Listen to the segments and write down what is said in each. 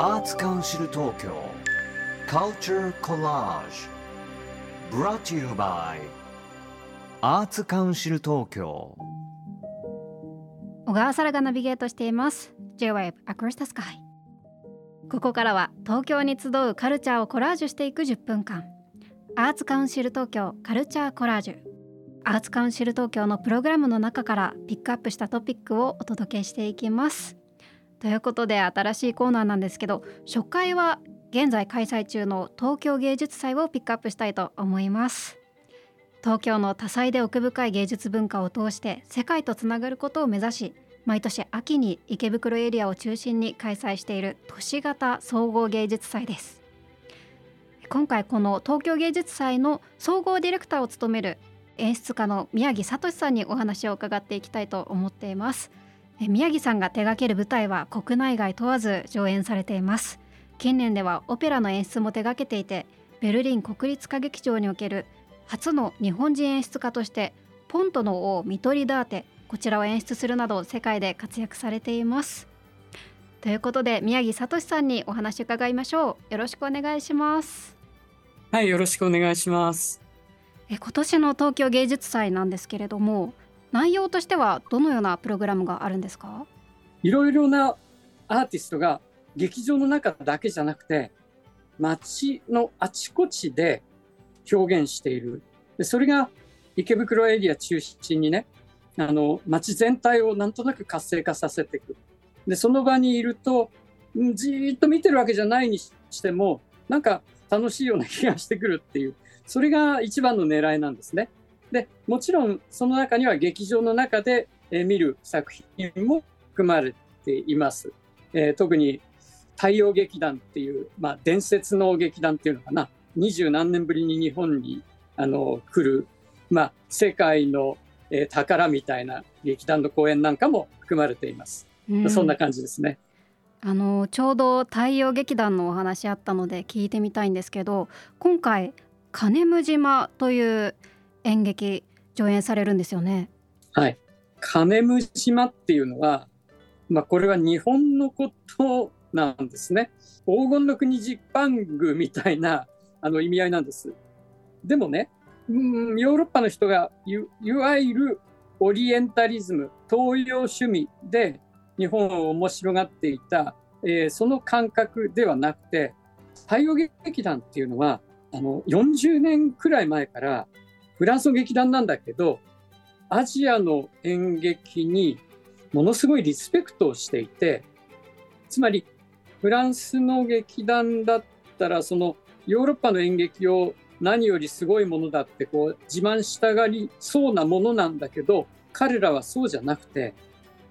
Arts Council Tokyo Culture Collage Brought to you by Arts Council Tokyo 小川沙羅がナビゲートしています。J-Wave Across the Sky ここからは東京に集うカルチャーをコラージュしていく10分間。アーツカウンシル東京カルチャーコラージュアーツカウンシル東京のプログラムの中からピックアップしたトピックをお届けしていきます。ということで新しいコーナーなんですけど初回は現在開催中の東京芸術祭をピックアップしたいと思います。東京の多彩で奥深い芸術文化を通して世界とつながることを目指し毎年秋に池袋エリアを中心に開催している都市型総合芸術祭です。今回この東京芸術祭の総合ディレクターを務める演出家の宮城聡さんにお話を伺っていきたいと思っています。宮城さんが手掛ける舞台は国内外問わず上演されています。近年ではオペラの演出も手掛けていてベルリン国立歌劇場における初の日本人演出家としてポントの王ミトリダーテこちらを演出するなど世界で活躍されています。ということで宮城聡さんにお話伺いましょう。よろしくお願いします。はいよろしくお願いします。え今年の東京芸術祭なんですけれども内容としてはどのようなプログラムがあるんですか？いろいろなアーティストが劇場の中だけじゃなくて街のあちこちで表現している。でそれが池袋エリア中心にねあの街全体をなんとなく活性化させていく。でその場にいるとじーっと見てるわけじゃないにしてもなんか楽しいような気がしてくるっていう。それが一番の狙いなんですね。でもちろんその中には劇場の中で、え見る作品も含まれています。えー、特に太陽劇団っていう、まあ、伝説の劇団っていうのかな二十何年ぶりに日本にあの来る、まあ、世界の、えー、宝みたいな劇団の公演なんかも含まれています。うん、そんな感じですね。あのちょうど太陽劇団のお話あったので聞いてみたいんですけど今回金武島という演劇上演されるんですよね。はい。金武島っていうのは、まあ、これは日本のことなんですね。黄金の国ジパングみたいなあの意味合いなんです。でもね、うん、ヨーロッパの人がいわゆるオリエンタリズム、東洋趣味で日本を面白がっていた、えー、その感覚ではなくて、太陽劇団っていうのは、あの40年くらい前からフランスの劇団なんだけどアジアの演劇にものすごいリスペクトをしていてつまりフランスの劇団だったらそのヨーロッパの演劇を何よりすごいものだってこう自慢したがりそうなものなんだけど彼らはそうじゃなくて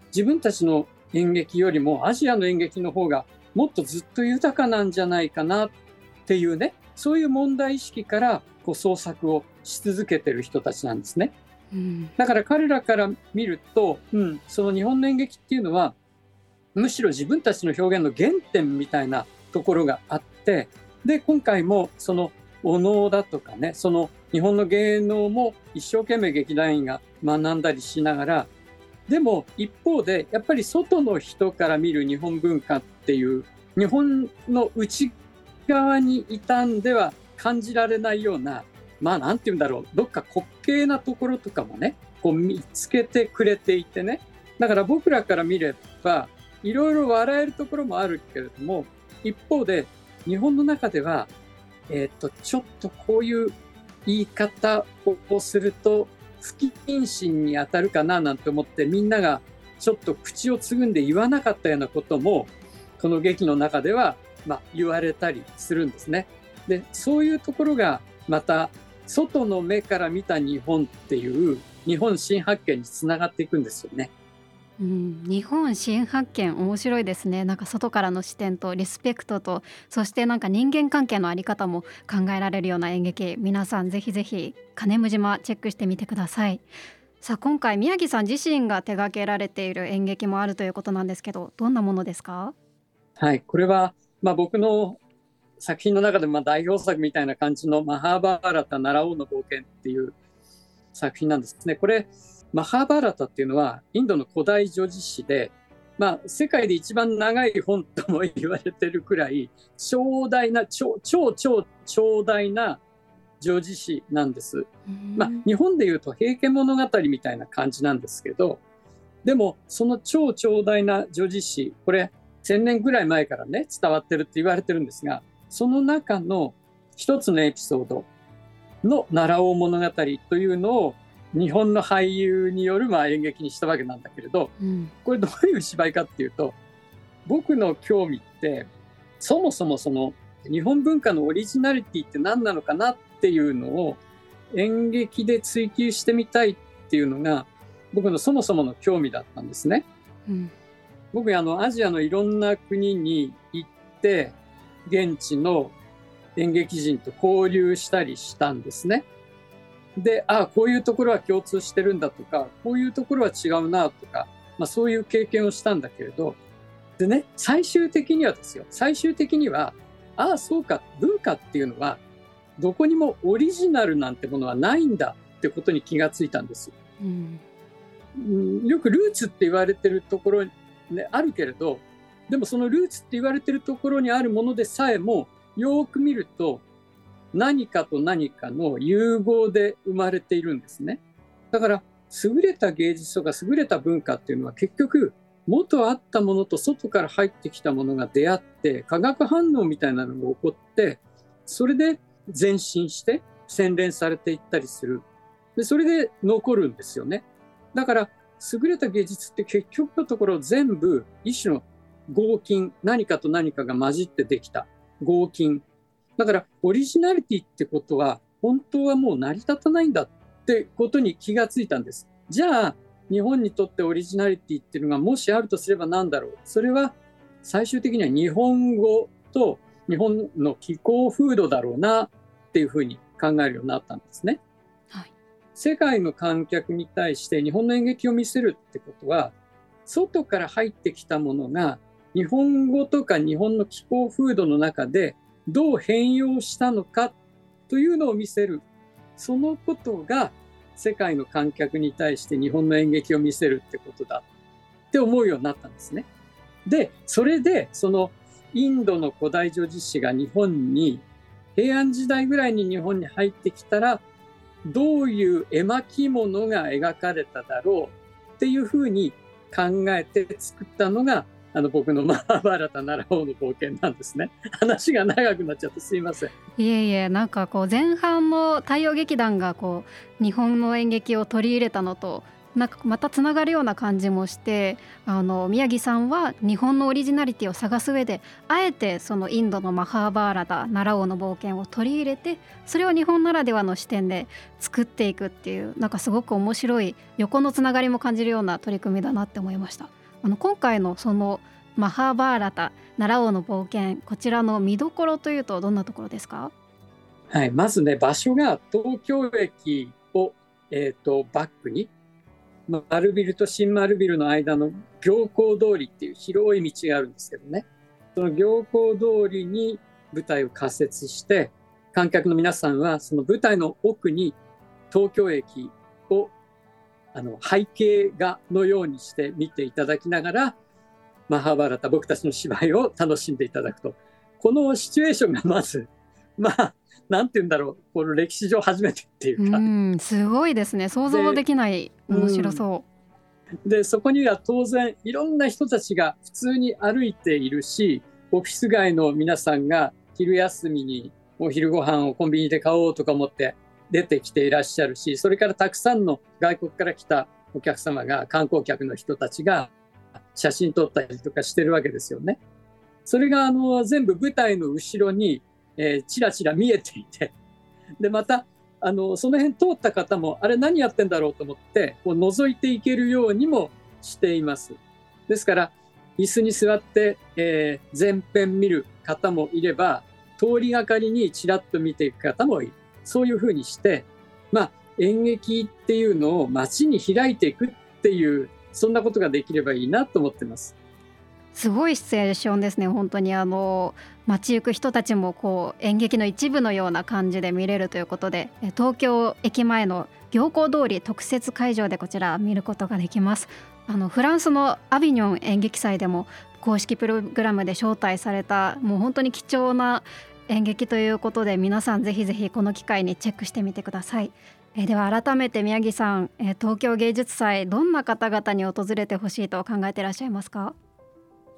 自分たちの演劇よりもアジアの演劇の方がもっとずっと豊かなんじゃないかなっていうねそういう問題意識からこう創作をし続けてる人たちなんですね。うん、だから彼らから見ると、うん、その日本の演劇っていうのはむしろ自分たちの表現の原点みたいなところがあってで今回もそのお能だとかねその日本の芸能も一生懸命劇団員が学んだりしながらでも一方でやっぱり外の人から見る日本文化っていう日本の内側にいたんでは感じられないようなまあなんて言うんだろうどっか滑稽なところとかもねこう見つけてくれていてね。だから僕らから見ればいろいろ笑えるところもあるけれども一方で日本の中では、えっ、とちょっとこういう言い方をすると不謹慎に当たるかななんて思ってみんながちょっと口をつぐんで言わなかったようなこともこの劇の中では、まあ、言われたりするんですね。でそういうところがまた外の目から見た日本っていう日本新発見につながっていくんですよね。うん、日本新発見面白いですねなんか外からの視点とリスペクトとそしてなんか人間関係のあり方も考えられるような演劇皆さんぜひぜひ金武島チェックしてみてくださいさあ今回宮城さん自身が手掛けられている演劇もあるということなんですけどどんなものですか？はいこれはまあ僕の作品の中でまあ代表作みたいな感じの「マハーバーラタ奈良王の冒険」っていう作品なんですね。これマハーバーラタっていうのはインドの古代女子誌でまあ、世界で一番長い本とも言われてるくらい長大な超超超長大な女児誌なんです。まあ、日本でいうと「平家物語」みたいな感じなんですけどでもその超長大な女児誌これ1,000年ぐらい前からね伝わってるって言われてるんですがその中の一つのエピソードの「奈良王物語」というのを日本の俳優によるまあ演劇にしたわけなんだけれど、うん、これどういう芝居かっていうと僕の興味ってそもそもその日本文化のオリジナリティって何なのかなっていうのを演劇で追求してみたいっていうのが僕のそもそもの興味だったんですね。うん、僕あのアジアのいろんな国に行って現地の演劇人と交流したりしたんですね。で、ああ、こういうところは共通してるんだとか、こういうところは違うなとか、まあ、そういう経験をしたんだけれど、でね、最終的にはですよ、最終的には、ああ、そうか、文化っていうのは、どこにもオリジナルなんてものはないんだってことに気がついたんです。うん、よくルーツって言われてるところ、ね、あるけれど、でもそのルーツって言われてるところにあるものでさえも、よく見ると何かと何かの融合で生まれているんですね。だから優れた芸術とか優れた文化っていうのは結局元あったものと外から入ってきたものが出会って化学反応みたいなのが起こってそれで前進して洗練されていったりするでそれで残るんですよねだから優れた芸術って結局のところ全部一種の合金何かと何かが混じってできた合金だからオリジナリティってことは本当はもう成り立たないんだってことに気がついたんです。じゃあ日本にとってオリジナリティっていうのがもしあるとすれば何だろうそれは最終的には日本語と日本の気候風土だろうなっていうふうに考えるようになったんですね。世界の観客に対して日本の演劇を見せるってことは外から入ってきたものが日本語とか日本の気候風土の中でどう変容したのかというのを見せる。そのことが世界の観客に対して日本の演劇を見せるってことだって思うようになったんですね。で、それでそのインドの古代女子誌が日本に平安時代ぐらいに日本に入ってきたらどういう絵巻物が描かれただろうっていうふうに考えて作ったのがあの僕の マーバラタ奈良王の冒険なんですね。話が長くなっちゃってすいません。いえいえなんかこう前半の太陽劇団がこう日本の演劇を取り入れたのとなんかまたつながるような感じもしてあの宮城さんは日本のオリジナリティを探す上であえてそのインドのマハーバーラタ奈良王の冒険を取り入れてそれを日本ならではの視点で作っていくっていうなんかすごく面白い横のつながりも感じるような取り組みだなって思いました。あの今回のそのマハーバーラタ奈良王の冒険こちらの見どころというとどんなところですか？はいまずね場所が東京駅を、えーと、バックに丸ビルと新丸ビルの間の行幸通りっていう広い道があるんですけどね。その行幸通りに舞台を仮設して観客の皆さんはその舞台の奥に東京駅をあの背景画のようにして見ていただきながらマハーバラタ僕たちの芝居を楽しんでいただくと。このシチュエーションがまずまあなんて言うんだろうこの歴史上初めてっていうかうすごいですね想像できない面白そう。でそこには当然いろんな人たちが普通に歩いているしオフィス街の皆さんが昼休みにお昼ご飯をコンビニで買おうとか思って出てきていらっしゃるしそれからたくさんの外国から来たお客様が観光客の人たちが写真撮ったりとかしてるわけですよね。それがあの全部舞台の後ろに、えー、ちらちら見えていて でまたあのその辺通った方もあれ何やってんだろうと思ってこう覗いていけるようにもしています。ですから椅子に座って、えー、前編見る方もいれば通りがかりにちらっと見ていく方もいるそういうふうにしてまあ演劇っていうのを街に開いていくっていうそんなことができればいいなと思ってます。すごいシチュエーションですね。本当にあの街行く人たちもこう演劇の一部のような感じで見れるということで東京駅前の行幸通り特設会場でこちら見ることができます。あのフランスのアビニョン演劇祭でも公式プログラムで招待されたもう本当に貴重な演劇ということで皆さんぜひぜひこの機会にチェックしてみてください。えでは改めて宮城さん、え東京芸術祭どんな方々に訪れてほしいと考えていらっしゃいますか？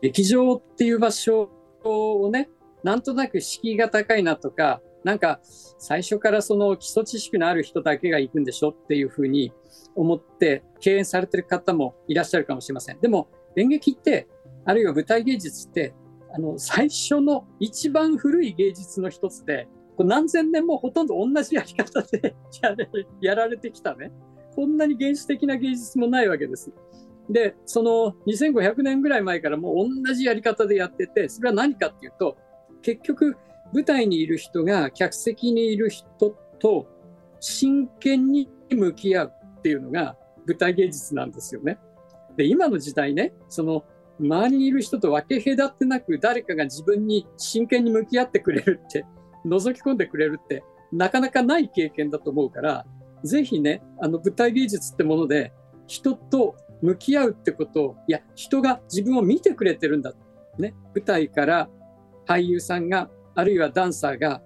劇場っていう場所をねなんとなく敷居が高いなとかなんか最初からその基礎知識のある人だけが行くんでしょっていうふうに思って敬遠されてる方もいらっしゃるかもしれません。でも演劇ってあるいは舞台芸術ってあの最初の一番古い芸術の一つで何千年もほとんど同じやり方でやれやられてきたねこんなに原始的な芸術もないわけです。でその2500年ぐらい前からもう同じやり方でやっててそれは何かっていうと結局舞台にいる人が客席にいる人と真剣に向き合うっていうのが舞台芸術なんですよね。で今の時代ねその周りにいる人と分け隔てなく誰かが自分に真剣に向き合ってくれるって覗き込んでくれるってなかなかない経験だと思うからぜひねあの舞台芸術ってもので人と向き合うってことをいや人が自分を見てくれてるんだ、ね、舞台から俳優さんがあるいはダンサーが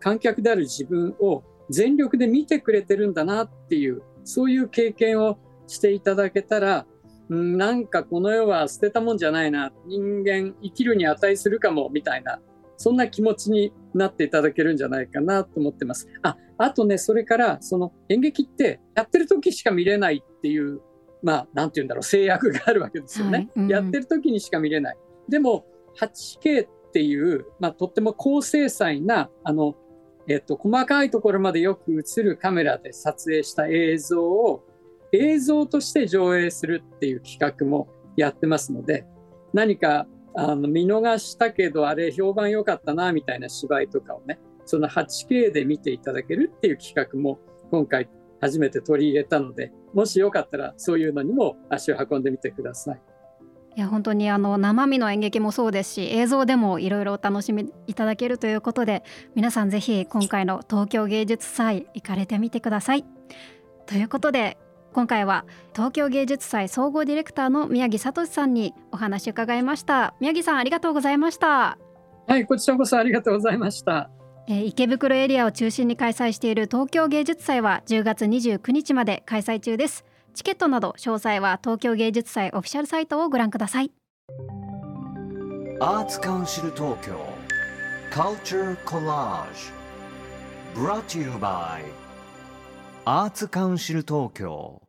観客である自分を全力で見てくれてるんだなっていうそういう経験をしていただけたらなんかこの世は捨てたもんじゃないな。人間生きるに値するかもみたいなそんな気持ちになっていただけるんじゃないかなと思ってます。ああとねそれからその演劇ってやってる時しか見れないっていうまあなんて言うんだろう制約があるわけですよね。はいうん、やってる時にしか見れない。でも 8K っていう、まあ、とっても高精細なあの、えっと、細かいところまでよく映るカメラで撮影した映像を映像として上映するっていう企画もやってますので何かあの見逃したけどあれ評判良かったなみたいな芝居とかをねその 8K で見ていただけるっていう企画も今回初めて取り入れたのでもしよかったらそういうのにも足を運んでみてください。いや本当にあの生身の演劇もそうですし映像でもいろいろお楽しみいただけるということで皆さんぜひ今回の東京芸術祭行かれてみてください。ということで今回は東京芸術祭総合ディレクターの宮城聡さんにお話伺いました宮城さんありがとうございましたはいこちらこそありがとうございましたえ、池袋エリアを中心に開催している東京芸術祭は10月29日まで開催中です。チケットなど詳細は東京芸術祭オフィシャルサイトをご覧ください。アーツカウンシル東京 Culture Collage Brought to you by アーツカウンシル東京